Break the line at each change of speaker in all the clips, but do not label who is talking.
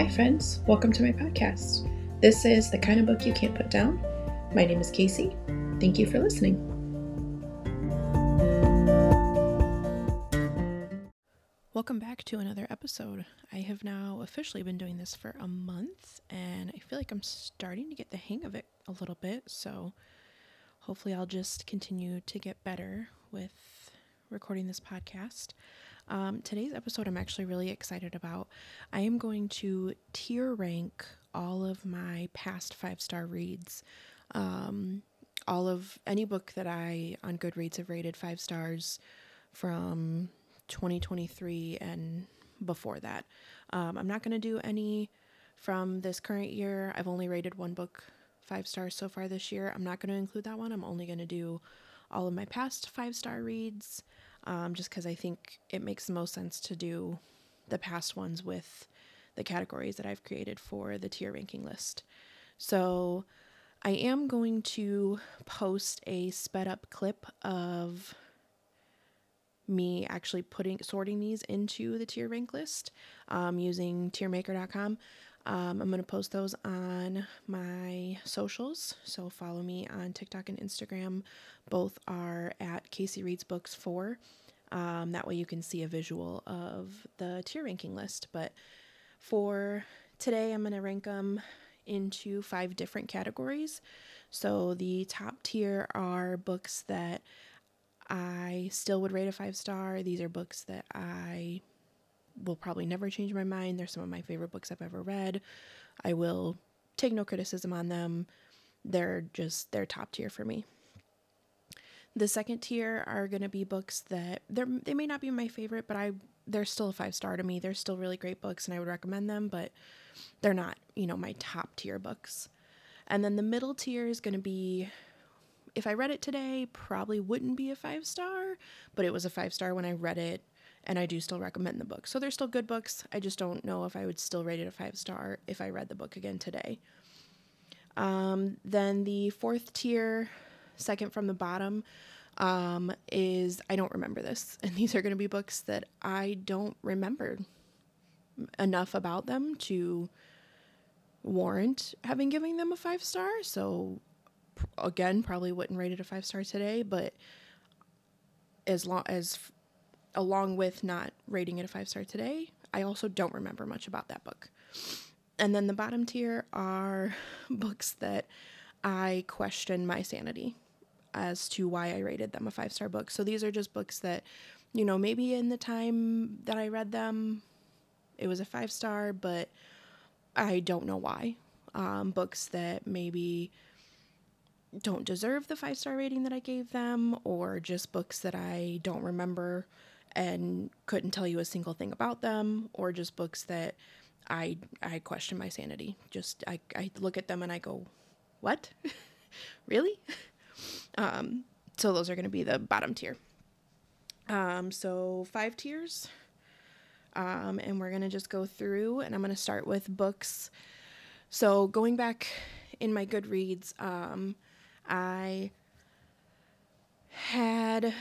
Hi, friends. Welcome to my podcast. This is The Kind of Book You Can't Put Down. My name is Casey. Thank you for listening. Welcome back to another episode. I have now officially been doing this for a month, and I feel like I'm starting to get the hang of it a little bit. So, hopefully, I'll just continue to get better with recording this podcast. Um, today's episode, I'm actually really excited about. I am going to tier rank all of my past five star reads. Um, all of any book that I on Goodreads have rated five stars from 2023 and before that. Um, I'm not going to do any from this current year. I've only rated one book five stars so far this year. I'm not going to include that one. I'm only going to do all of my past five star reads um, just because I think it makes the most sense to do the past ones with the categories that I've created for the tier ranking list. So I am going to post a sped up clip of me actually putting sorting these into the tier rank list um, using tiermaker.com. Um, I'm going to post those on my socials. So follow me on TikTok and Instagram. Both are at Casey Reads Books 4. Um, that way you can see a visual of the tier ranking list. But for today, I'm going to rank them into five different categories. So the top tier are books that I still would rate a five star. These are books that I will probably never change my mind. They're some of my favorite books I've ever read. I will take no criticism on them. They're just they're top tier for me. The second tier are going to be books that they they may not be my favorite, but I they're still a five star to me. They're still really great books and I would recommend them, but they're not, you know, my top tier books. And then the middle tier is going to be if I read it today, probably wouldn't be a five star, but it was a five star when I read it and I do still recommend the book. So they're still good books. I just don't know if I would still rate it a five star if I read the book again today. Um, then the fourth tier, second from the bottom, um, is I don't remember this. And these are going to be books that I don't remember enough about them to warrant having giving them a five star. So again, probably wouldn't rate it a five star today, but as long as along with not rating it a five star today, I also don't remember much about that book. And then the bottom tier are books that I question my sanity as to why I rated them a five star book. So these are just books that, you know, maybe in the time that I read them, it was a five star, but I don't know why. Um, books that maybe don't deserve the five star rating that I gave them, or just books that I don't remember and couldn't tell you a single thing about them, or just books that I I question my sanity. Just I, I look at them and I go, What? really? Um, so those are gonna be the bottom tier. Um, so five tiers. Um, and we're gonna just go through and I'm gonna start with books. So going back in my Goodreads, um, I had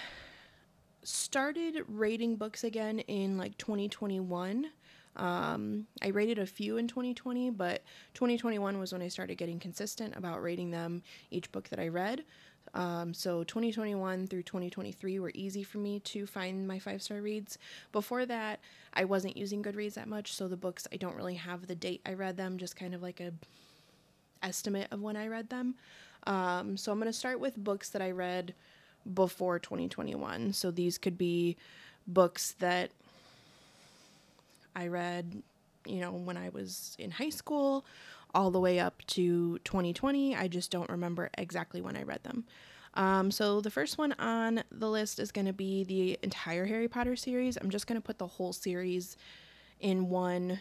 started rating books again in like 2021. Um, I rated a few in 2020, but 2021 was when I started getting consistent about rating them each book that I read. Um, so 2021 through 2023 were easy for me to find my five star reads. Before that, I wasn't using Goodreads that much, so the books I don't really have the date I read them, just kind of like a estimate of when I read them. Um, so I'm to start with books that I read before 2021. So these could be books that I read, you know, when I was in high school, all the way up to 2020. I just don't remember exactly when I read them. Um, so the first one on the list is going to be the entire Harry Potter series. I'm just going to put the whole series in one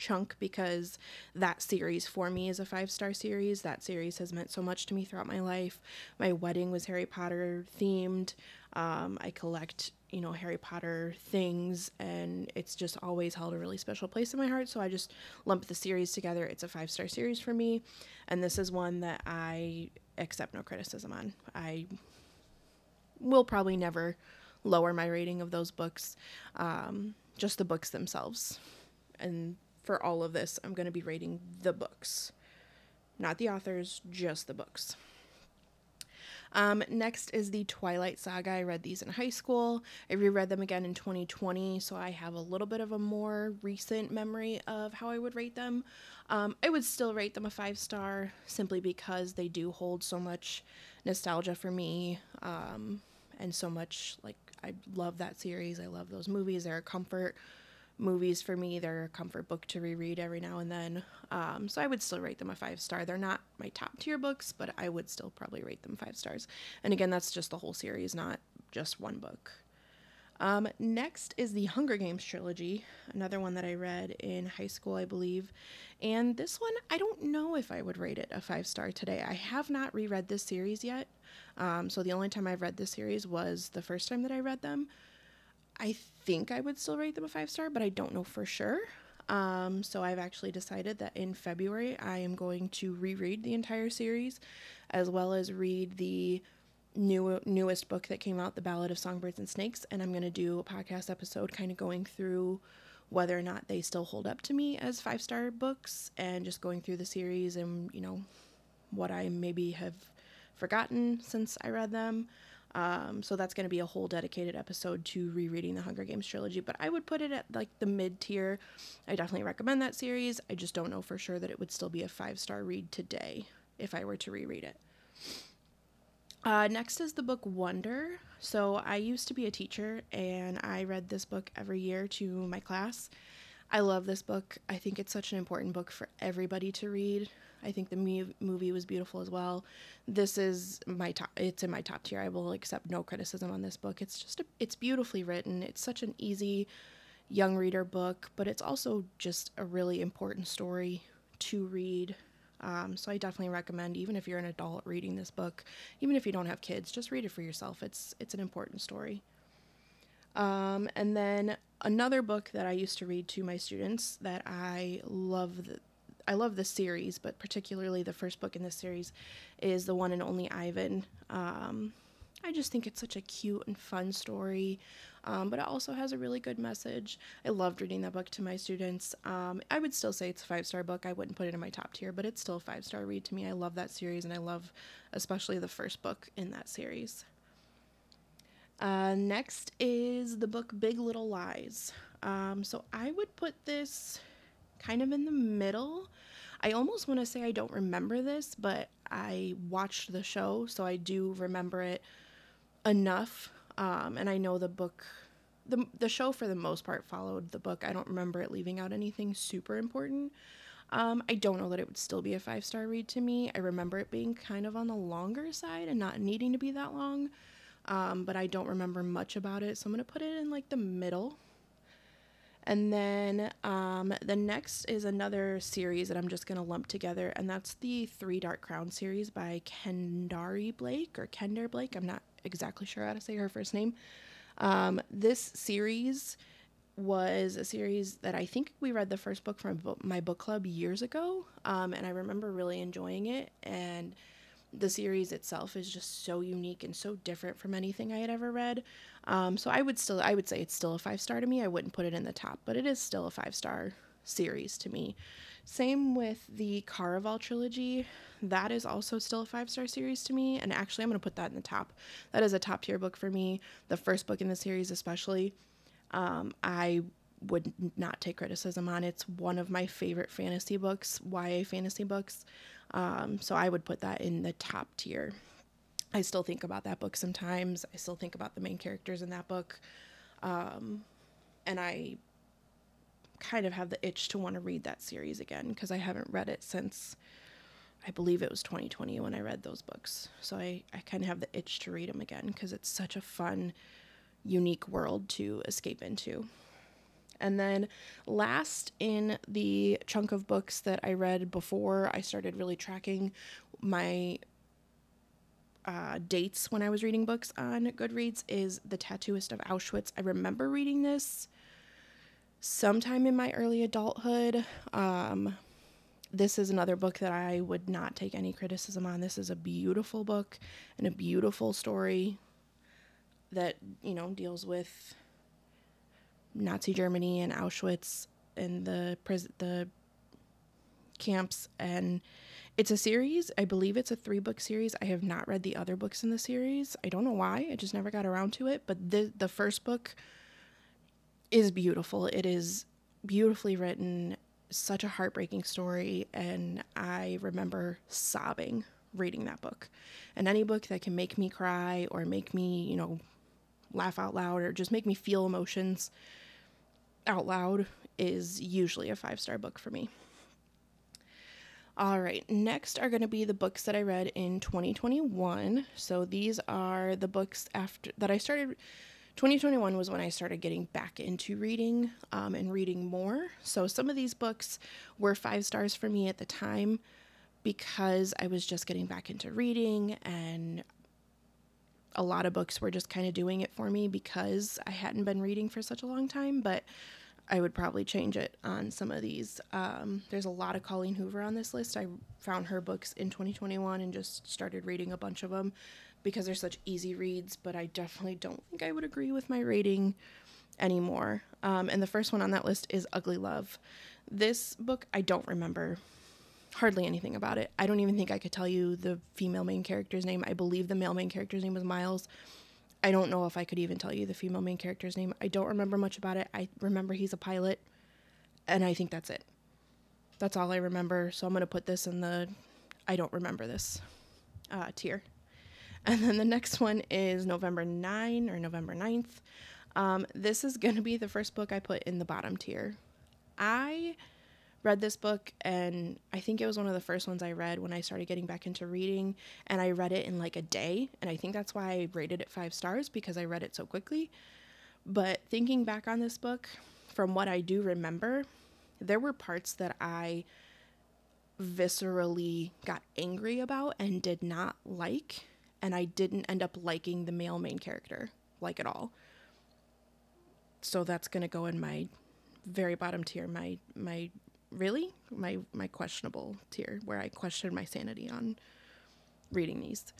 chunk because that series for me is a five star series. That series has meant so much to me throughout my life. My wedding was Harry Potter themed. Um, I collect, you know, Harry Potter things, and it's just always held a really special place in my heart. So I just lump the series together. It's a five star series for me, and this is one that I accept no criticism on. I will probably never lower my rating of those books, um, just the books themselves. And for all of this, I'm going to be rating the books, not the authors, just the books. Um, next is the Twilight Saga. I read these in high school. I reread them again in 2020, so I have a little bit of a more recent memory of how I would rate them. Um, I would still rate them a five star simply because they do hold so much nostalgia for me um, and so much like I love that series. I love those movies. They're a comfort movies for me. They're a comfort book to reread every now and then. Um, so I would still rate them a five star. They're not my top tier books, but I would still probably rate them five stars. And again, that's just the whole series, not just one book. Um, next is the Hunger Games trilogy, another one that I read in high school, I believe. And this one, I don't know if I would rate it a five star today. I have not reread this series yet. Um, so the only time I've read this series was the first time that I read them. I think I would still rate them a five star, but I don't know for sure. Um, so I've actually decided that in February I am going to reread the entire series, as well as read the new newest book that came out, The Ballad of Songbirds and Snakes, and I'm going to do a podcast episode kind of going through whether or not they still hold up to me as five star books and just going through the series and you know what I maybe have forgotten since I read them. Um, so that's going to be a whole dedicated episode to rereading the Hunger Games trilogy, but I would put it at like the mid tier. I definitely recommend that series. I just don't know for sure that it would still be a five star read today if I were to reread it. Uh, next is the book Wonder. So I used to be a teacher and I read this book every year to my class. I love this book. I think it's such an important book for everybody to read. I think the movie was beautiful as well. This is my top. It's in my top tier. I will accept no criticism on this book. It's just a, it's beautifully written. It's such an easy young reader book, but it's also just a really important story to read. Um, so I definitely recommend, even if you're an adult reading this book, even if you don't have kids, just read it for yourself. It's it's an important story. Um, and then another book that I used to read to my students that I love the, I love the series, but particularly the first book in this series is the one and only Ivan. Um, I just think it's such a cute and fun story, um, but it also has a really good message. I loved reading that book to my students. Um, I would still say it's a five star book. I wouldn't put it in my top tier, but it's still a five star read to me. I love that series, and I love especially the first book in that series. Uh, next is the book Big Little Lies. Um, so I would put this kind of in the middle. I almost want to say I don't remember this, but I watched the show, so I do remember it enough. Um, and I know the book, the the show for the most part followed the book. I don't remember it leaving out anything super important. Um, I don't know that it would still be a five star read to me. I remember it being kind of on the longer side and not needing to be that long, um, but I don't remember much about it. So I'm gonna put it in like the middle. And then um, the next is another series that I'm just going to lump together, and that's the Three Dark Crown series by Kendare Blake or Kender Blake. I'm not exactly sure how to say her first name. Um, this series was a series that I think we read the first book from my book club years ago, um, and I remember really enjoying it. And the series itself is just so unique and so different from anything I had ever read. Um, so I would still, I would say it's still a five star to me. I wouldn't put it in the top, but it is still a five star series to me. Same with the Caraval trilogy. That is also still a five star series to me. And actually, I'm going to put that in the top. That is a top tier book for me. The first book in the series, especially. Um, I would not take criticism on. It's one of my favorite fantasy books, YA fantasy books. Um, so I would put that in the top tier. I still think about that book sometimes. I still think about the main characters in that book. Um, and I kind of have the itch to want to read that series again because I haven't read it since I believe it was 2020 when I read those books. So I, I kind of have the itch to read them again because it's such a fun, unique world to escape into. And then last in the chunk of books that I read before I started really tracking my uh, dates when I was reading books on Goodreads is The Tattooist of Auschwitz. I remember reading this sometime in my early adulthood. Um, this is another book that I would not take any criticism on. This is a beautiful book and a beautiful story that, you know, deals with Nazi Germany and Auschwitz. and the pres- the camps and it's a series. I believe it's a three book series. I have not read the other books in the series. I don't know why. I just never got around to it. But the the first book is beautiful. It is beautifully written, such a heartbreaking story, and I remember sobbing reading that book. And any book that can make me cry or make me, you know, laugh out loud or just make me feel emotions out loud is usually a five star book for me. All right, next are going to be the books that I read in 2021. So these are the books after that I started. 2021 was when I started getting back into reading um, and reading more. So some of these books were five stars for me at the time because I was just getting back into reading and a lot of books were just kind of doing it for me because I hadn't been reading for such a long time, but I would probably change it on some of these. Um, there's a lot of Colleen Hoover on this list. I found her books in 2021 and just started reading a bunch of them because they're such easy reads, but I definitely don't think I would agree with my rating anymore. Um, and the first one on that list is Ugly Love. This book, I don't remember hardly anything about it. I don't even think I could tell you the female main character's name. I believe the male main character's name was Miles. I don't know if I could even tell you the female main character's name. I don't remember much about it. I remember he's a pilot, and I think that's it. That's all I remember. So I'm going to put this in the I don't remember this uh, tier. And then the next one is November 9 or November 9th. Um, this is going to be the first book I put in the bottom tier. I read this book and I think it was one of the first ones I read when I started getting back into reading and I read it in like a day and I think that's why I rated it 5 stars because I read it so quickly. But thinking back on this book from what I do remember, there were parts that I viscerally got angry about and did not like and I didn't end up liking the male main character like at all. So that's going to go in my very bottom tier, my my really my my questionable tier where I question my sanity on reading these.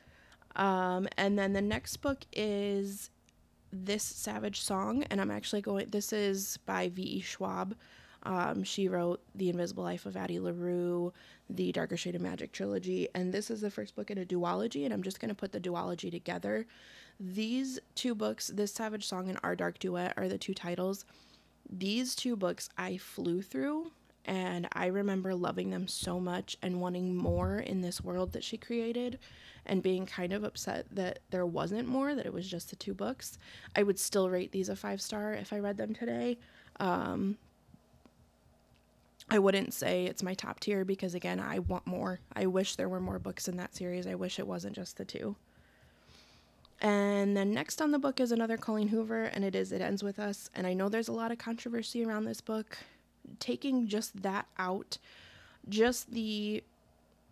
Um, and then the next book is This Savage Song, and I'm actually going. This is by V.E. Schwab. Um, she wrote The Invisible Life of Addie LaRue, the Darker Shade of Magic trilogy, and this is the first book in a duology, and I'm just going to put the duology together. These two books, This Savage Song and Our Dark Duet, are the two titles. These two books I flew through and I remember loving them so much and wanting more in this world that she created and being kind of upset that there wasn't more, that it was just the two books. I would still rate these a five star if I read them today. Um, I wouldn't say it's my top tier because, again, I want more. I wish there were more books in that series. I wish it wasn't just the two. And then next on the book is another Colleen Hoover, and it is It Ends With Us. And I know there's a lot of controversy around this book taking just that out, just the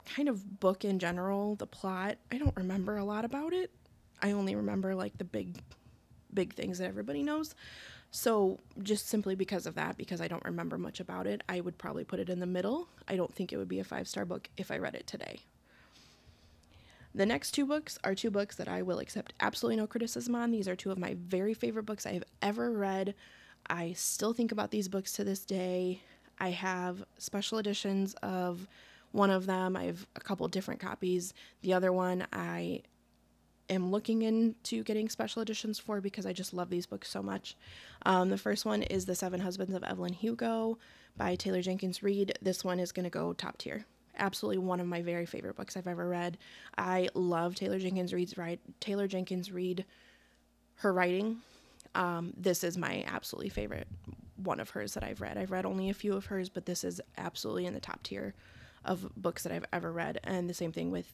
kind of book in general, the plot, I don't remember a lot about it. I only remember like the big big things that everybody knows. So, just simply because of that, because I don't remember much about it, I would probably put it in the middle. I don't think it would be a five star book if I read it today. The next two books are two books that I will accept absolutely no criticism on. These are two of my very favorite books I have ever read. I still think about these books to this day. I have special editions of one of them. I have a couple different copies. The other one I am looking into getting special editions for because I just love these books so much. Um, the first one is The Seven Husbands of Evelyn Hugo by Taylor Jenkins Reid. This one is going to go top tier. Absolutely one of my very favorite books I've ever read. I love Taylor Jenkins Reid's right Taylor Jenkins Reid her writing um, this is my absolutely favorite one of hers that I've read. I've read only a few of hers, but this is absolutely in the top tier of books that I've ever read. And the same thing with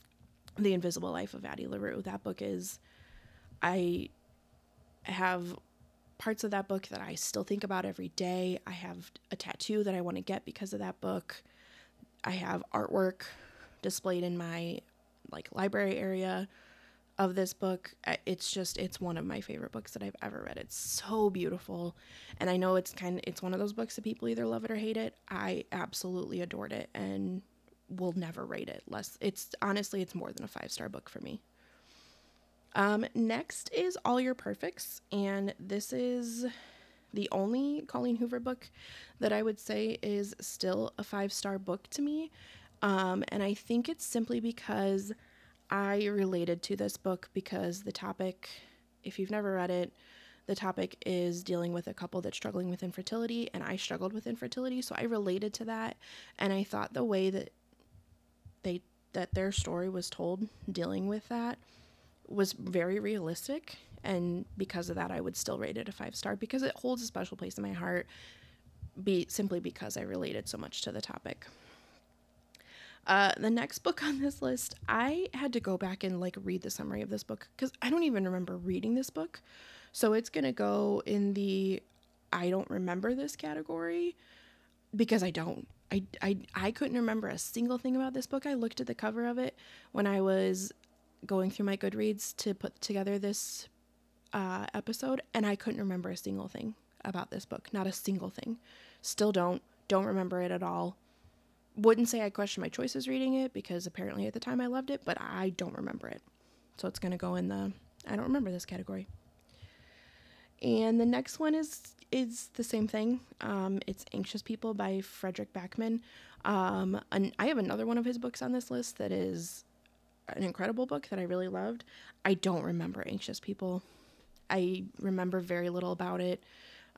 The Invisible Life of Addie LaRue. That book is, I have parts of that book that I still think about every day. I have a tattoo that I want to get because of that book. I have artwork displayed in my like library area of this book. It's just it's one of my favorite books that I've ever read. It's so beautiful. And I know it's kind of it's one of those books that people either love it or hate it. I absolutely adored it and will never rate it less. It's honestly it's more than a 5-star book for me. Um next is All Your Perfects and this is the only Colleen Hoover book that I would say is still a five star book to me. Um, and I think it's simply because I related to this book because the topic, if you've never read it, the topic is dealing with a couple that's struggling with infertility, and I struggled with infertility, so I related to that. And I thought the way that they that their story was told dealing with that was very realistic and because of that i would still rate it a five star because it holds a special place in my heart be simply because i related so much to the topic uh, the next book on this list i had to go back and like read the summary of this book because i don't even remember reading this book so it's going to go in the i don't remember this category because i don't I, I, I couldn't remember a single thing about this book. I looked at the cover of it when I was going through my Goodreads to put together this uh, episode, and I couldn't remember a single thing about this book. Not a single thing. Still don't. Don't remember it at all. Wouldn't say I questioned my choices reading it because apparently at the time I loved it, but I don't remember it. So it's going to go in the I don't remember this category. And the next one is is the same thing. Um, it's Anxious People by Fredrik Backman. Um, and I have another one of his books on this list that is an incredible book that I really loved. I don't remember Anxious People. I remember very little about it.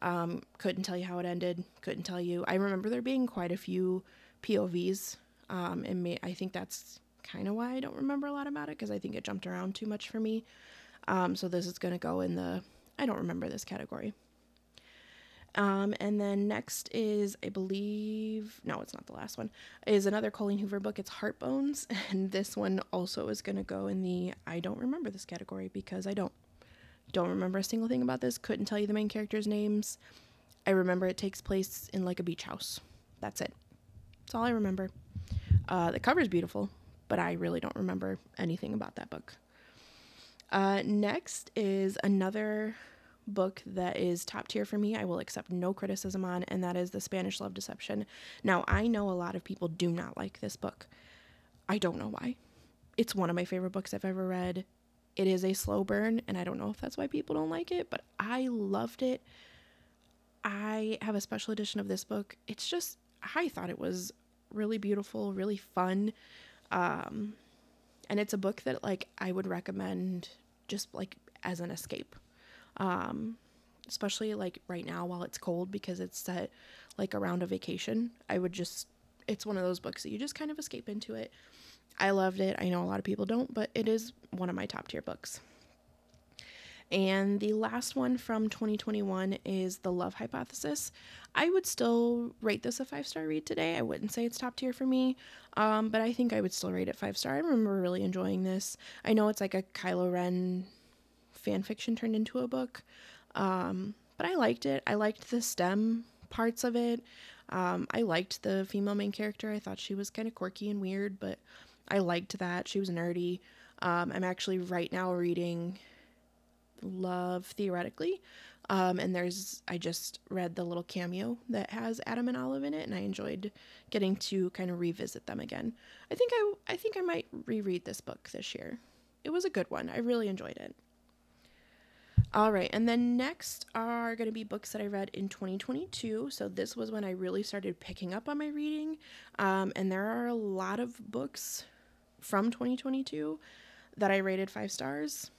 Um, couldn't tell you how it ended. Couldn't tell you. I remember there being quite a few POVs, um, and may, I think that's kind of why I don't remember a lot about it because I think it jumped around too much for me. Um, so this is going to go in the I don't remember this category. Um, and then next is, I believe, no, it's not the last one, is another Colleen Hoover book. It's Heartbones. And this one also is going to go in the I don't remember this category because I don't. Don't remember a single thing about this. Couldn't tell you the main characters' names. I remember it takes place in like a beach house. That's it. That's all I remember. Uh, the cover is beautiful, but I really don't remember anything about that book. Uh, next is another book that is top tier for me. I will accept no criticism on, and that is The Spanish Love Deception. Now, I know a lot of people do not like this book. I don't know why. It's one of my favorite books I've ever read. It is a slow burn, and I don't know if that's why people don't like it, but I loved it. I have a special edition of this book. It's just, I thought it was really beautiful, really fun. Um, and it's a book that like I would recommend just like as an escape um, especially like right now while it's cold because it's set like around a vacation. I would just, it's one of those books that you just kind of escape into it. I loved it. I know a lot of people don't, but it is one of my top tier books. And the last one from 2021 is The Love Hypothesis. I would still rate this a five star read today. I wouldn't say it's top tier for me, um, but I think I would still rate it five star. I remember really enjoying this. I know it's like a Kylo Ren fan fiction turned into a book. Um, but I liked it. I liked the STEM parts of it. Um, I liked the female main character. I thought she was kind of quirky and weird, but I liked that. She was nerdy. Um, I'm actually right now reading Love Theoretically. Um, and there's, I just read the little cameo that has Adam and Olive in it, and I enjoyed getting to kind of revisit them again. I think I, I think I might reread this book this year. It was a good one. I really enjoyed it. All right, and then next are going to be books that I read in 2022. So this was when I really started picking up on my reading, um, and there are a lot of books from 2022 that I rated five stars,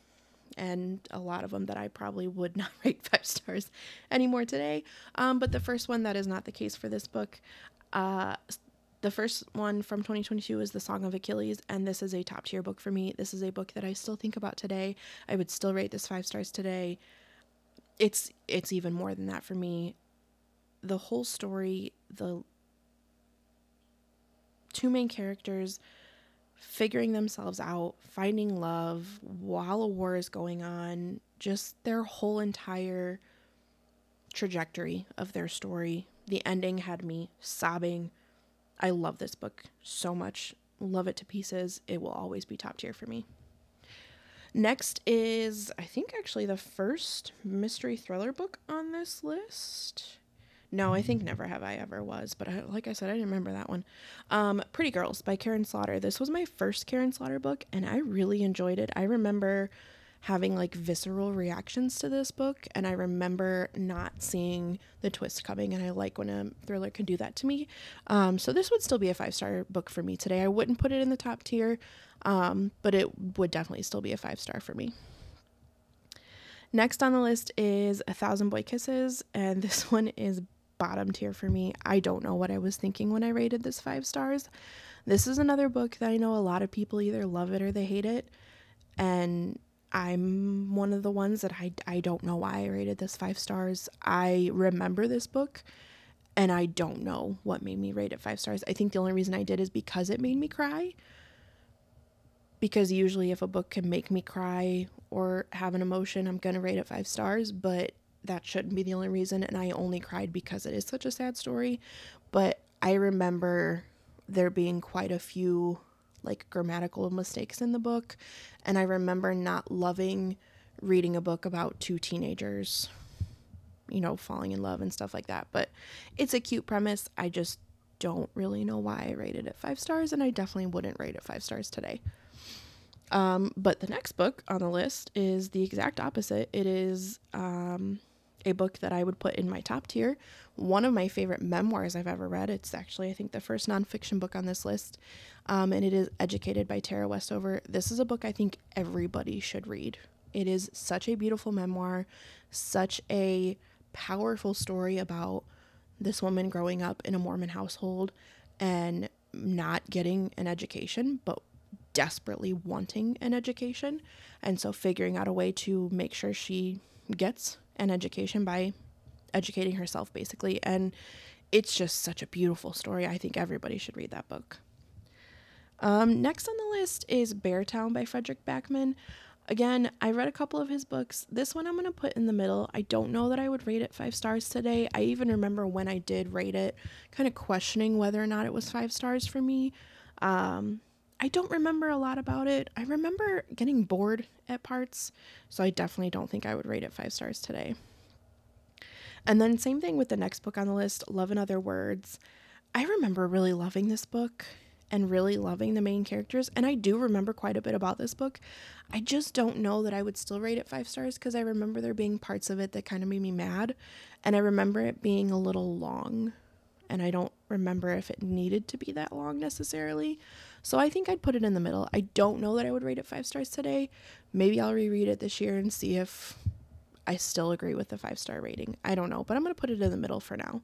and a lot of them that I probably would not rate five stars anymore today. Um, but the first one that is not the case for this book. Uh, the first one from 2022 is The Song of Achilles, and this is a top tier book for me. This is a book that I still think about today. I would still rate this five stars today. It's it's even more than that for me. The whole story, the two main characters figuring themselves out, finding love while a war is going on, just their whole entire trajectory of their story. The ending had me sobbing I love this book so much. Love it to pieces. It will always be top tier for me. Next is, I think, actually the first mystery thriller book on this list. No, I think Never Have I Ever was, but I, like I said, I didn't remember that one. Um, Pretty Girls by Karin Slaughter. This was my first Karin Slaughter book, and I really enjoyed it. I remember having like visceral reactions to this book and I remember not seeing the twist coming and I like when a thriller can do that to me. Um, so this would still be a five star book for me today. I wouldn't put it in the top tier, um, but it would definitely still be a five star for me. Next on the list is A Thousand Boy Kisses, and this one is bottom tier for me. I don't know what I was thinking when I rated this five stars. This is another book that I know a lot of people either love it or they hate it. And I'm one of the ones that I, I don't know why I rated this five stars. I remember this book and I don't know what made me rate it five stars. I think the only reason I did is because it made me cry. Because usually, if a book can make me cry or have an emotion, I'm going to rate it five stars, but that shouldn't be the only reason. And I only cried because it is such a sad story. But I remember there being quite a few like grammatical mistakes in the book. And I remember not loving reading a book about two teenagers, you know, falling in love and stuff like that. But it's a cute premise. I just don't really know why I rated it five stars, and I definitely wouldn't rate it five stars today. Um, but the next book on the list is the exact opposite. It is um, a book that I would put in my top tier. One of my favorite memoirs I've ever read. It's actually, I think, the first nonfiction book on this list. Um, and it is Educated by Tara Westover. This is a book I think everybody should read. It is such a beautiful memoir, such a powerful story about this woman growing up in a Mormon household and not getting an education, but desperately wanting an education. And so figuring out a way to make sure she gets an education by educating herself, basically. And it's just such a beautiful story. I think everybody should read that book. Um, next on the list is Beartown by Fredrik Backman. Again, I read a couple of his books. This one I'm going to put in the middle. I don't know that I would rate it five stars today. I even remember when I did rate it, kind of questioning whether or not it was five stars for me. Um, I don't remember a lot about it. I remember getting bored at parts, so I definitely don't think I would rate it five stars today. And then, same thing with the next book on the list, Love and Other Words. I remember really loving this book and really loving the main characters, and I do remember quite a bit about this book. I just don't know that I would still rate it five stars because I remember there being parts of it that kind of made me mad, and I remember it being a little long, and I don't remember if it needed to be that long necessarily. So I think I'd put it in the middle. I don't know that I would rate it five stars today. Maybe I'll reread it this year and see if I still agree with the five star rating. I don't know, but I'm going to put it in the middle for now.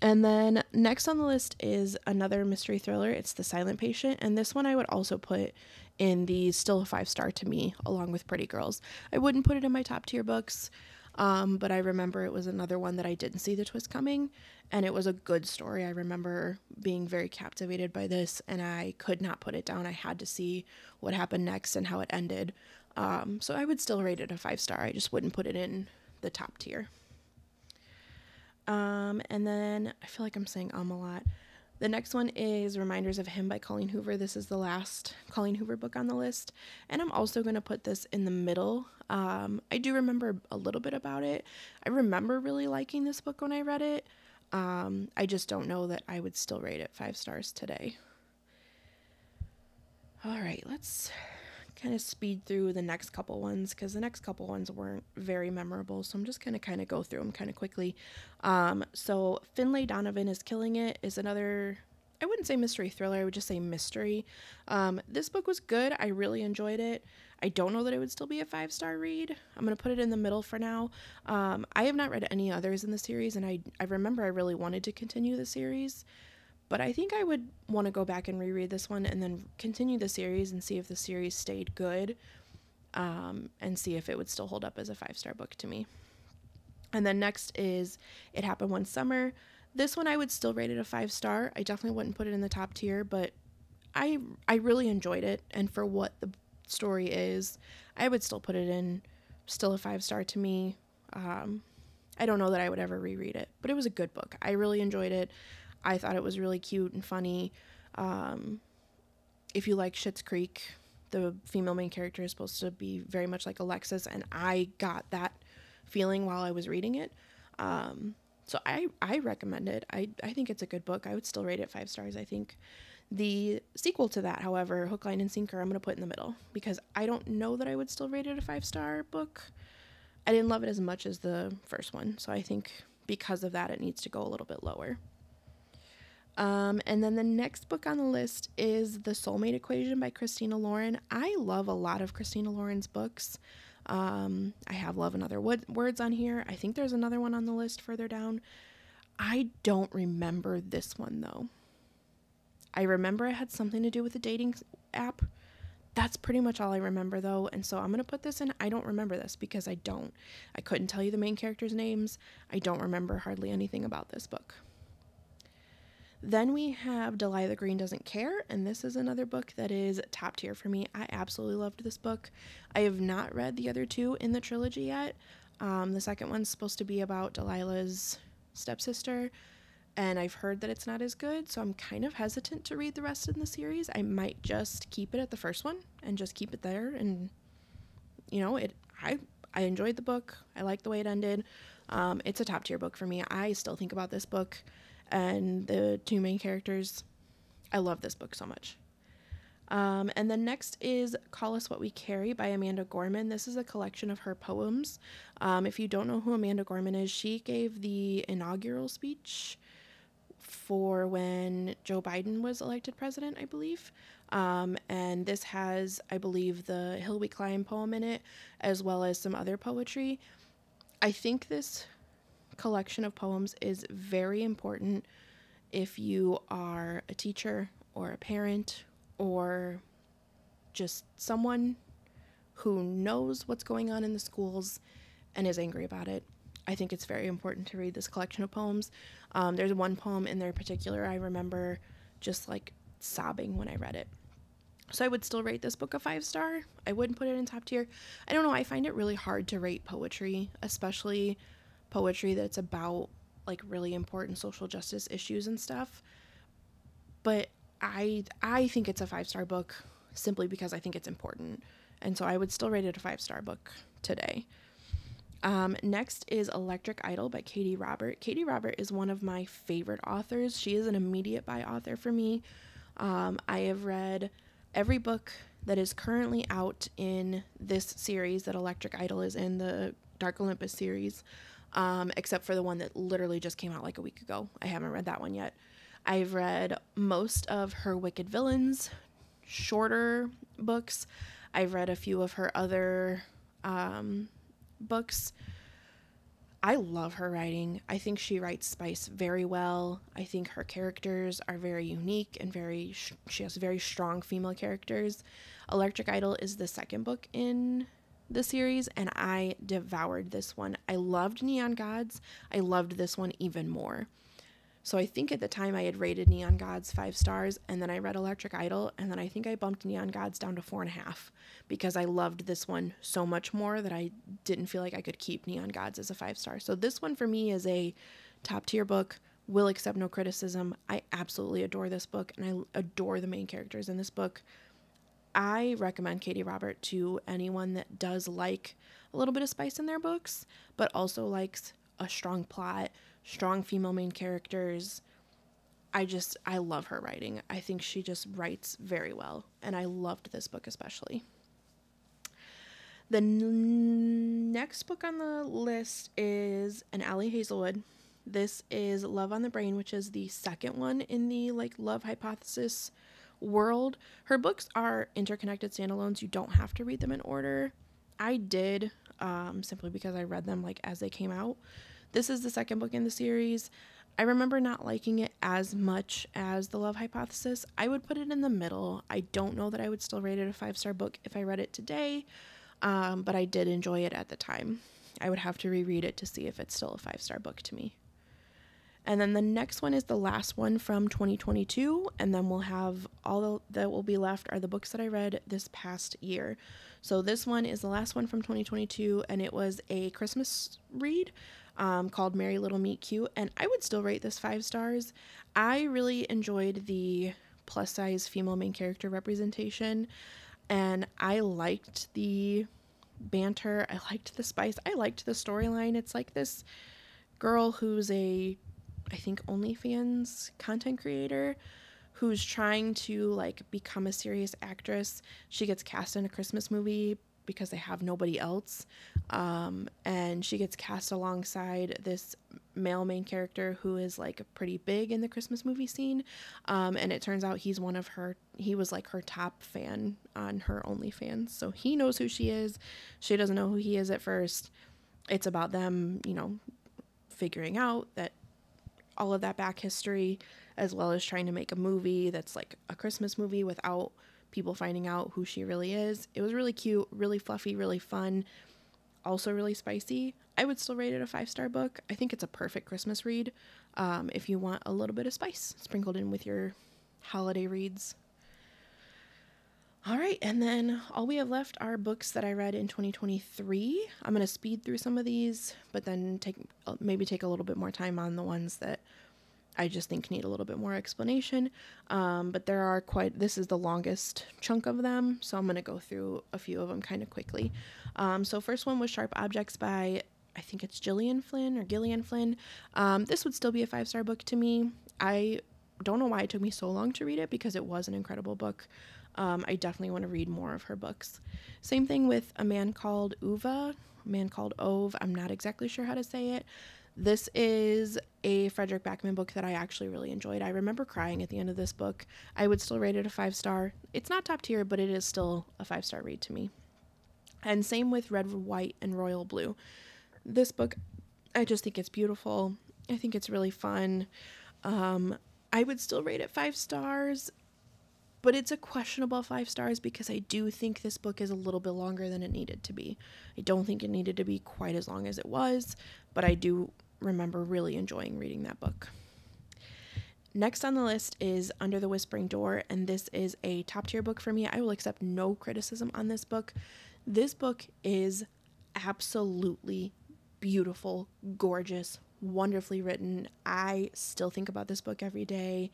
And then next on the list is another mystery thriller. It's The Silent Patient. And this one I would also put in the still a five star to me, along with Pretty Girls. I wouldn't put it in my top tier books, um, but I remember it was another one that I didn't see the twist coming and it was a good story. I remember being very captivated by this, and I could not put it down. I had to see what happened next and how it ended. Um, so I would still rate it a five star. I just wouldn't put it in the top tier. Um, and then I feel like I'm saying um a lot. The next one is Reminders of Him by Colleen Hoover. This is the last Colleen Hoover book on the list. And I'm also going to put this in the middle. Um, I do remember a little bit about it. I remember really liking this book when I read it. Um, I just don't know that I would still rate it five stars today. All right, let's kind of speed through the next couple ones because the next couple ones weren't very memorable. So I'm just going to kind of go through them kind of quickly. Um, so Finlay Donovan is Killing It is another, I wouldn't say mystery thriller, I would just say mystery. Um, this book was good. I really enjoyed it. I don't know that it would still be a five star read. I'm going to put it in the middle for now. Um, I have not read any others in the series, and I, I remember I really wanted to continue the series, but I think I would want to go back and reread this one and then continue the series and see if the series stayed good um, and see if it would still hold up as a five star book to me. And then next is It Happened One Summer. This one I would still rate it a five star. I definitely wouldn't put it in the top tier, but I I really enjoyed it, and for what the story is, I would still put it in still a five star to me. Um, I don't know that I would ever reread it, but it was a good book. I really enjoyed it. I thought it was really cute and funny. Um, if you like Schitt's Creek, the female main character is supposed to be very much like Alexis, and I got that feeling while I was reading it. Um, so I I recommend it. I I think it's a good book. I would still rate it five stars. I think The sequel to that, however, Hook, Line, and Sinker, I'm to put in the middle because I don't know that I would still rate it a five star book. I didn't love it as much as the first one, so I think because of that, it needs to go a little bit lower. Um, and then the next book on the list is The Soulmate Equation by Christina Lauren. I love a lot of Christina Lauren's books. Um, I have Love and Other Words on here. I think there's another one on the list further down. I don't remember this one though. I remember it had something to do with a dating app. That's pretty much all I remember though. And so I'm going to put this in. I don't remember this because I don't. I couldn't tell you the main characters' names. I don't remember hardly anything about this book. Then we have Delilah Green Doesn't Care, and this is another book that is top tier for me. I absolutely loved this book. I have not read the other two in the trilogy yet. Um, the second one's supposed to be about Delilah's stepsister, and I've heard that it's not as good, so I'm kind of hesitant to read the rest in the series. I might just keep it at the first one and just keep it there. And you know, it I I enjoyed the book. I like the way it ended. Um, it's a top tier book for me. I still think about this book and the two main characters. I love this book so much. Um, and then next is Call Us What We Carry by Amanda Gorman. This is a collection of her poems. Um, if you don't know who Amanda Gorman is, she gave the inaugural speech for when Joe Biden was elected president, I believe. Um, and this has, I believe, the Hill We Climb poem in it, as well as some other poetry. I think this collection of poems is very important if you are a teacher or a parent or just someone who knows what's going on in the schools and is angry about it. I think it's very important to read this collection of poems. Um, there's one poem in there particular I remember just like sobbing when I read it. So I would still rate this book a five star. I wouldn't put it in top tier. I don't know. I find it really hard to rate poetry, especially poetry that's about like really important social justice issues and stuff. But I I think it's a five-star book simply because I think it's important. And so I would still rate it a five-star book today. Um, next is Electric Idol by Katee Robert. Katee Robert is one of my favorite authors. She is an immediate buy author for me. Um, I have read every book that is currently out in this series that Electric Idol is in, the Dark Olympus series um, except for the one that literally just came out like a week ago. I haven't read that one yet. I've read most of her Wicked Villains shorter books. I've read a few of her other um, books. I love her writing. I think she writes spice very well. I think her characters are very unique and very, she has very strong female characters. Electric Idol is the second book in the series and I devoured this one. I loved Neon Gods. I loved this one even more. So I think at the time I had rated Neon Gods five stars, and then I read Electric Idol, and then I think I bumped Neon Gods down to four and a half because I loved this one so much more that I didn't feel like I could keep Neon Gods as a five star. So this one for me is a top tier book. Will accept no criticism. I absolutely adore this book, and I adore the main characters in this book. I recommend Katee Robert to anyone that does like a little bit of spice in their books, but also likes a strong plot, strong female main characters. I just, I love her writing. I think she just writes very well, and I loved this book especially. The n- next book on the list is an Ali Hazelwood. This is Love on the Brain, which is the second one in the like love hypothesis world. Her books are interconnected standalones. You don't have to read them in order. I did um, simply because I read them like as they came out. This is the second book in the series. I remember not liking it as much as The Love Hypothesis. I would put it in the middle. I don't know that I would still rate it a five star book if I read it today, um, but I did enjoy it at the time. I would have to reread it to see if it's still a five star book to me. And then the next one is the last one from 2022. And then we'll have all that will be left are the books that I read this past year. So this one is the last one from 2022, and it was a Christmas read um, called Merry Little Meet Cute. And I would still rate this five stars. I really enjoyed the plus size female main character representation, and I liked the banter. I liked the spice. I liked the storyline. It's like this girl who's a I think OnlyFans content creator who's trying to like become a serious actress. She gets cast in a Christmas movie because they have nobody else. Um, and she gets cast alongside this male main character who is like pretty big in the Christmas movie scene. Um, and it turns out he's one of her, he was like her top fan on her OnlyFans. So he knows who she is. She doesn't know who he is at first. It's about them, you know, figuring out that all of that back history as well as trying to make a movie that's like a Christmas movie without people finding out who she really is. It was really cute, really fluffy, really fun, also really spicy. I would still rate it a five star book. I think it's a perfect Christmas read um, if you want a little bit of spice sprinkled in with your holiday reads. All right, and then all we have left are books that I read in 2023. I'm going to speed through some of these, but then take maybe take a little bit more time on the ones that I just think need a little bit more explanation. Um, but there are quite, this is the longest chunk of them, so I'm going to go through a few of them kind of quickly. Um, so, first one was Sharp Objects by, I think it's Gillian Flynn or Gillian Flynn. Um, this would still be a five star book to me. I don't know why it took me so long to read it because it was an incredible book. Um, I definitely want to read more of her books. Same thing with A Man Called Uva, A Man Called Ove. I'm not exactly sure how to say it. This is a Fredrik Backman book that I actually really enjoyed. I remember crying at the end of this book. I would still rate it a five star. It's not top tier, but it is still a five star read to me. And same with Red, White, and Royal Blue. This book, I just think it's beautiful. I think it's really fun. Um, I would still rate it five stars, but it's a questionable five stars because I do think this book is a little bit longer than it needed to be. I don't think it needed to be quite as long as it was, but I do remember really enjoying reading that book. Next on the list is Under the Whispering Door, and this is a top tier book for me. I will accept no criticism on this book. This book is absolutely beautiful, gorgeous, wonderfully written. I still think about this book every day.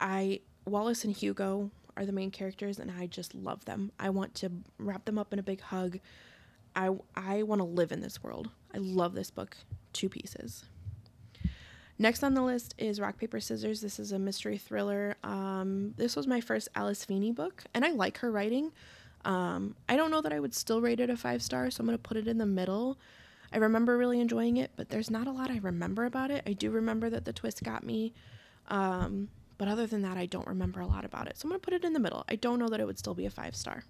I Wallace and Hugo are the main characters and I just love them. I want to wrap them up in a big hug. I I want to live in this world. I love this book two pieces. Next on the list is Rock Paper Scissors. This is a mystery thriller. Um, this was my first Alice Feeney book, and I like her writing. Um, I don't know that I would still rate it a five star, so I'm going to put it in the middle. I remember really enjoying it, but there's not a lot I remember about it. I do remember that the twist got me, um, but other than that, I don't remember a lot about it. So I'm going to put it in the middle. I don't know that it would still be a five star.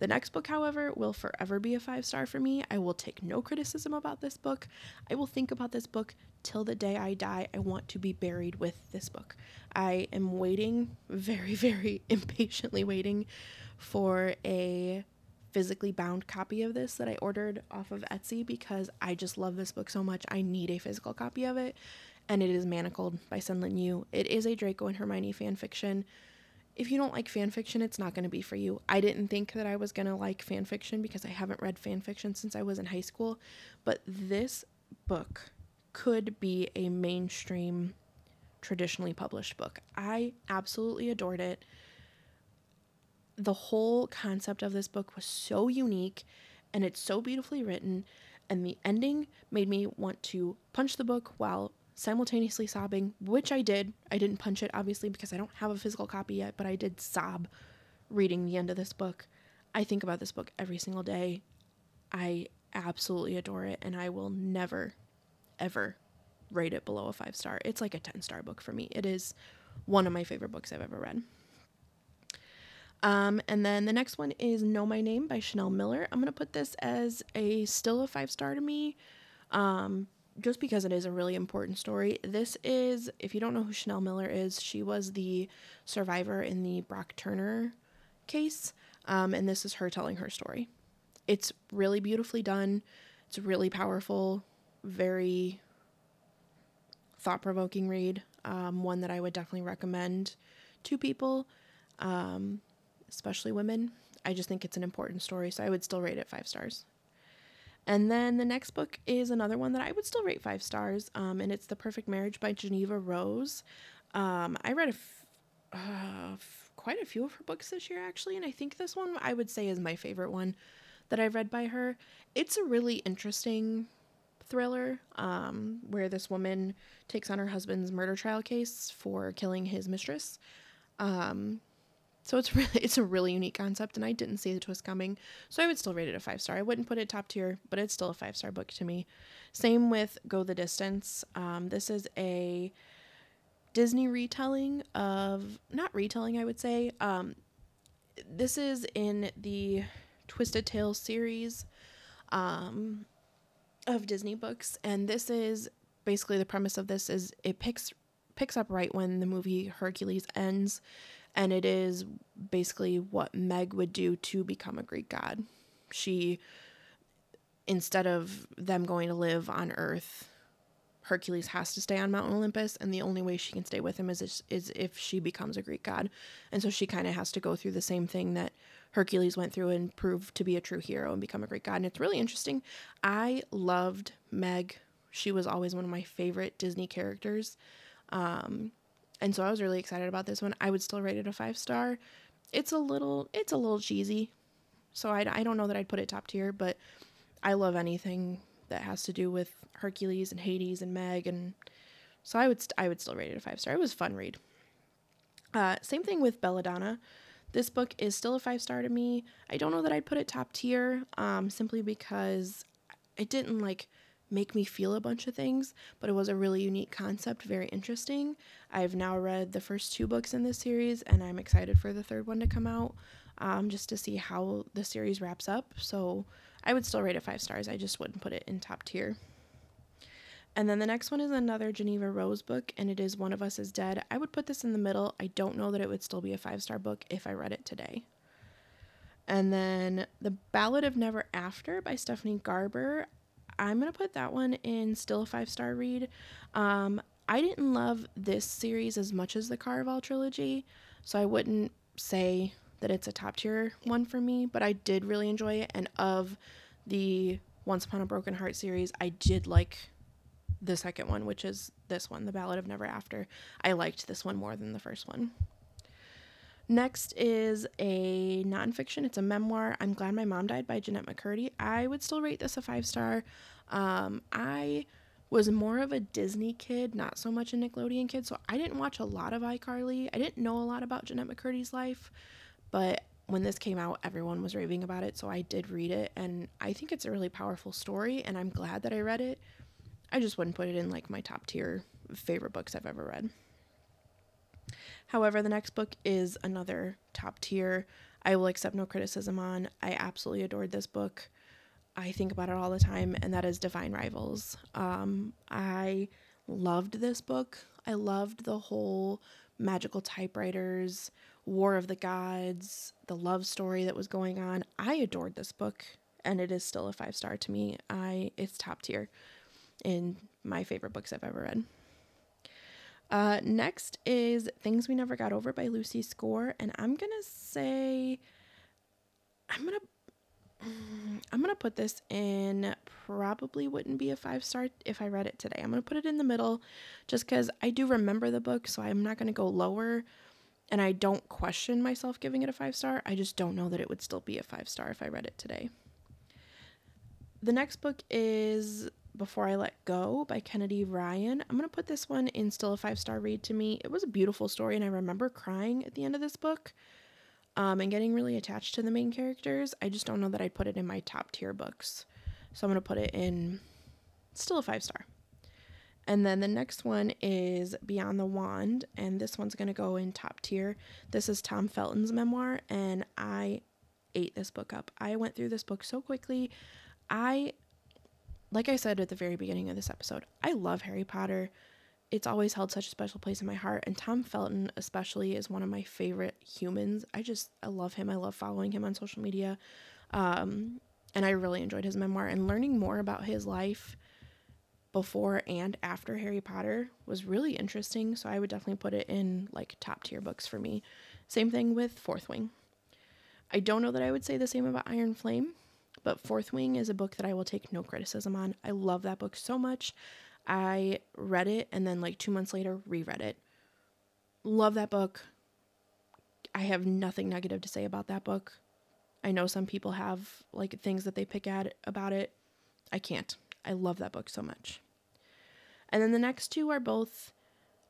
The next book, however, will forever be a five star for me. I will take no criticism about this book. I will think about this book till the day I die. I want to be buried with this book. I am waiting, very, very impatiently waiting for a physically bound copy of this that I ordered off of Etsy because I just love this book so much. I need a physical copy of it. And it is Manacled by Senlin Yu. It is a Draco and Hermione fan fiction if you don't like fan fiction, it's not going to be for you. I didn't think that I was going to like fan fiction because I haven't read fan fiction since I was in high school, but this book could be a mainstream traditionally published book. I absolutely adored it. The whole concept of this book was so unique and it's so beautifully written and the ending made me want to punch the book while simultaneously sobbing, which I did. I didn't punch it, obviously, because I don't have a physical copy yet, but I did sob reading the end of this book. I think about this book every single day. I absolutely adore it, and I will never, ever rate it below a five star. It's like a 10 star book for me. It is one of my favorite books I've ever read. Um, and then the next one is Know My Name by Chanel Miller. I'm going to put this as a still a five star to me. Um, just because it is a really important story. This is, if you don't know who Chanel Miller is, she was the survivor in the Brock Turner case, um, and this is her telling her story. It's really beautifully done. It's really powerful, very thought provoking read. Um, one that I would definitely recommend to people, um, especially women. I just think it's an important story, so I would still rate it five stars. And then the next book is another one that I would still rate five stars, um, and it's The Perfect Marriage by Geneva Rose. Um, I read a f- uh, f- quite a few of her books this year, actually, and I think this one I would say is my favorite one that I've read by her. It's a really interesting thriller um, where this woman takes on her husband's murder trial case for killing his mistress. Um, so it's really it's a really unique concept, and I didn't see the twist coming. So I would still rate it a five star. I wouldn't put it top tier, but it's still a five star book to me. Same with Go the Distance. Um, this is a Disney retelling of not retelling, I would say. Um, this is in the Twisted Tales series um, of Disney books, and this is basically the premise of this is it picks picks up right when the movie Hercules ends, and it is basically what Meg would do to become a Greek god. She instead of them going to live on Earth, Hercules has to stay on Mount Olympus, and the only way she can stay with him is is if she becomes a Greek god, and so she kind of has to go through the same thing that Hercules went through and prove to be a true hero and become a Greek god. And it's really interesting. I loved Meg. She was always one of my favorite Disney characters, um, and so I was really excited about this one. I would still rate it a five star. It's a little it's a little cheesy, so I I don't know that I'd put it top tier, but I love anything that has to do with Hercules and Hades and Meg, and so I would st- I would still rate it a five star. It was a fun read. Uh, same thing with Belladonna. This book is still a five star to me. I don't know that I'd put it top tier, um, simply because it didn't like make me feel a bunch of things, but it was a really unique concept, very interesting. I've now read the first two books in this series, and I'm excited for the third one to come out, um, just to see how the series wraps up. So I would still rate it five stars. I just wouldn't put it in top tier. And then the next one is another Geneva Rose book, and it is One of Us is Dead. I would put this in the middle. I don't know that it would still be a five star book if I read it today. And then The Ballad of Never After by Stephanie Garber. I'm going to put that one in still a five star read. Um, I didn't love this series as much as the Caraval trilogy, so I wouldn't say that it's a top tier one for me, but I did really enjoy it. And of the Once Upon a Broken Heart series, I did like the second one, which is this one, The Ballad of Never After. I liked this one more than the first one. Next is a nonfiction. It's a memoir. I'm Glad My Mom Died by Jennette McCurdy. I would still rate this a five star. Um, I was more of a Disney kid, not so much a Nickelodeon kid, so I didn't watch a lot of iCarly. I didn't know a lot about Jennette McCurdy's life. But when this came out, everyone was raving about it, so I did read it, and I think it's a really powerful story, and I'm glad that I read it. I just wouldn't put it in like my top tier favorite books I've ever read. However, the next book is another top tier. I will accept no criticism on. I absolutely adored this book. I think about it all the time, and that is Divine Rivals. Um, I loved this book. I loved the whole magical typewriters, War of the Gods, the love story that was going on. I adored this book and it is still a five star to me. I it's top tier in my favorite books I've ever read. Uh, next is Things We Never Got Over by Lucy Score, and I'm gonna say I'm gonna I'm gonna put this in probably wouldn't be a five star if I read it today. I'm gonna put it in the middle just because I do remember the book, so I'm not gonna go lower and I don't question myself giving it a five star. I just don't know that it would still be a five star if I read it today. The next book is Before I Let Go by Kennedy Ryan. I'm going to put this one in still a five star read to me. It was a beautiful story, and I remember crying at the end of this book um, and getting really attached to the main characters. I just don't know that I'd put it in my top tier books. So I'm going to put it in still a five star. And then the next one is Beyond the Wand, and this one's going to go in top tier. This is Tom Felton's memoir, and I ate this book up. I went through this book so quickly. I, like I said at the very beginning of this episode, I love Harry Potter. It's always held such a special place in my heart, and Tom Felton, especially, is one of my favorite humans. I just, I love him. I love following him on social media. Um, and I really enjoyed his memoir and learning more about his life before and after Harry Potter was really interesting, so I would definitely put it in like top tier books for me. Same thing with Fourth Wing. I don't know that I would say the same about Iron Flame, but Fourth Wing is a book that I will take no criticism on. I love that book so much. I read it and then like 2 months later reread it. Love that book. I have nothing negative to say about that book. I know some people have like things that they pick at about it. I can't. I love that book so much. And then the next two are both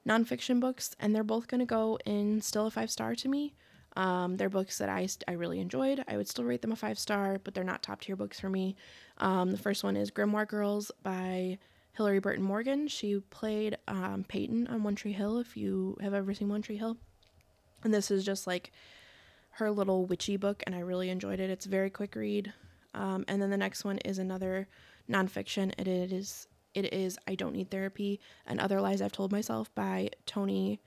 nonfiction books, and they're both going to go in still a five star to me. Um, they're books that I, I really enjoyed. I would still rate them a five star, but they're not top tier books for me. Um, the first one is Grimoire Girls by Hilarie Burton Morgan. She played um, Peyton on One Tree Hill, if you have ever seen One Tree Hill. And this is just like her little witchy book, and I really enjoyed it. It's a very quick read. Um, and then the next one is another nonfiction. It is it is I Don't Need Therapy and Other Lies I've Told Myself by Toni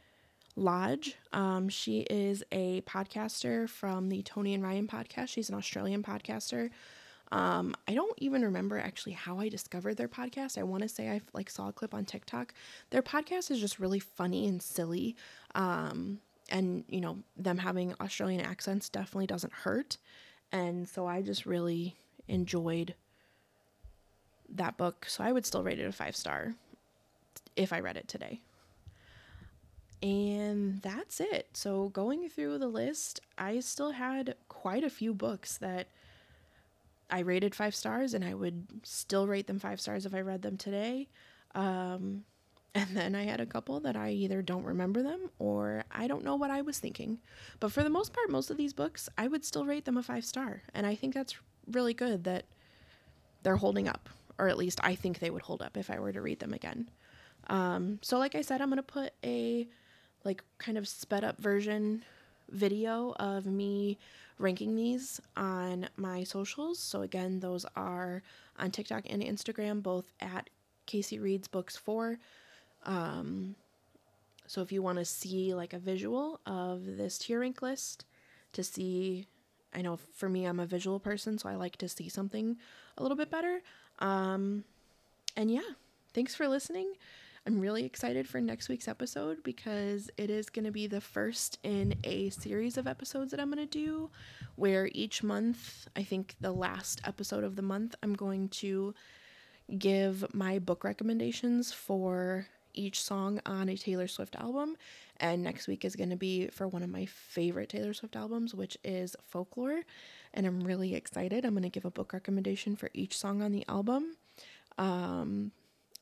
Lodge. Um, she is a podcaster from the Toni and Ryan podcast. She's an Australian podcaster. Um, I don't even remember actually how I discovered their podcast. I want to say I like saw a clip on TikTok. Their podcast is just really funny and silly. Um, and you know, them having Australian accents definitely doesn't hurt. And so I just really enjoyed that book. So I would still rate it a five star if I read it today. And that's it. So going through the list, I still had quite a few books that I rated five stars, and I would still rate them five stars if I read them today. Um, and then I had a couple that I either don't remember them or I don't know what I was thinking. But for the most part, most of these books, I would still rate them a five star. And I think that's really good that they're holding up, or at least I think they would hold up if I were to read them again. Um, so, like I said, I'm going to put a like kind of sped up version video of me ranking these on my socials. So again, those are on TikTok and Instagram, both at Casey Reads Books 4. Um, so if you want to see like a visual of this tier rank list to see, I know for me, I'm a visual person, so I like to see something a little bit better. Um, and yeah, thanks for listening. I'm really excited for next week's episode because it is going to be the first in a series of episodes that I'm going to do where each month, I think the last episode of the month, I'm going to give my book recommendations for each song on a Taylor Swift album. And next week is going to be for one of my favorite Taylor Swift albums, which is Folklore. And I'm really excited. I'm going to give a book recommendation for each song on the album. Um,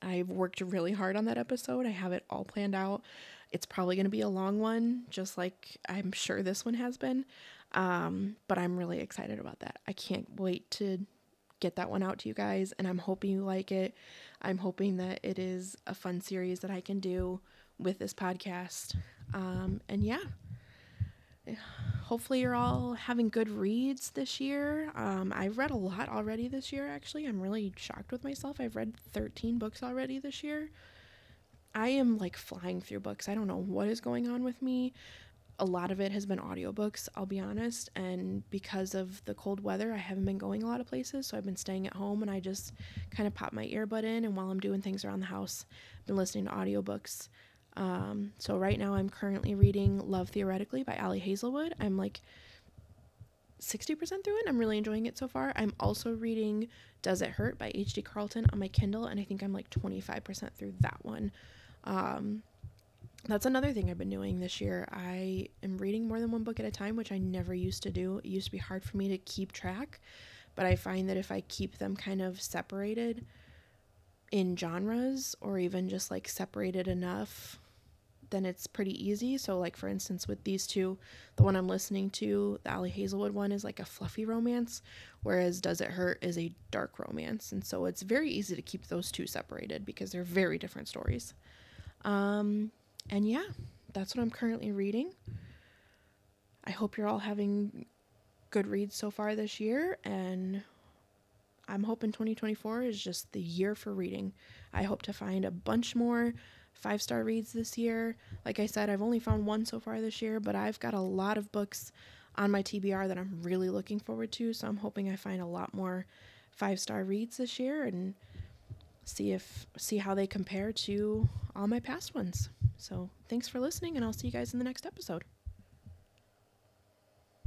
I've worked really hard on that episode. I have it all planned out. It's probably going to be a long one, just like I'm sure this one has been. Um, but I'm really excited about that. I can't wait to get that one out to you guys, and I'm hoping you like it. I'm hoping that it is a fun series that I can do with this podcast. Um, and yeah hopefully you're all having good reads this year. Um, I've read a lot already this year, actually. I'm really shocked with myself. I've read 13 books already this year. I am like flying through books. I don't know what is going on with me. A lot of it has been audiobooks, I'll be honest. And because of the cold weather, I haven't been going a lot of places. So I've been staying at home and I just kind of pop my earbud in. And while I'm doing things around the house, I've been listening to audiobooks. Um, so right now I'm currently reading Love Theoretically by Ali Hazelwood. I'm like 60% through it. I'm really enjoying it so far. I'm also reading Does It Hurt by H.D. Carlton on my Kindle, and I think I'm like 25% through that one. Um, that's another thing I've been doing this year. I am reading more than one book at a time, which I never used to do. It used to be hard for me to keep track, but I find that if I keep them kind of separated in genres or even just like separated enough then it's pretty easy. So, like for instance, with these two, the one I'm listening to, the Ali Hazelwood one, is like a fluffy romance, whereas Does It Hurt is a dark romance. And so it's very easy to keep those two separated because they're very different stories. Um, and yeah, that's what I'm currently reading. I hope you're all having good reads so far this year, and I'm hoping 2024 is just the year for reading. I hope to find a bunch more five star reads this year. Like I said, I've only found one so far this year, but I've got a lot of books on my TBR that I'm really looking forward to. So I'm hoping I find a lot more five star reads this year and see if see how they compare to all my past ones. So thanks for listening and I'll see you guys in the next episode.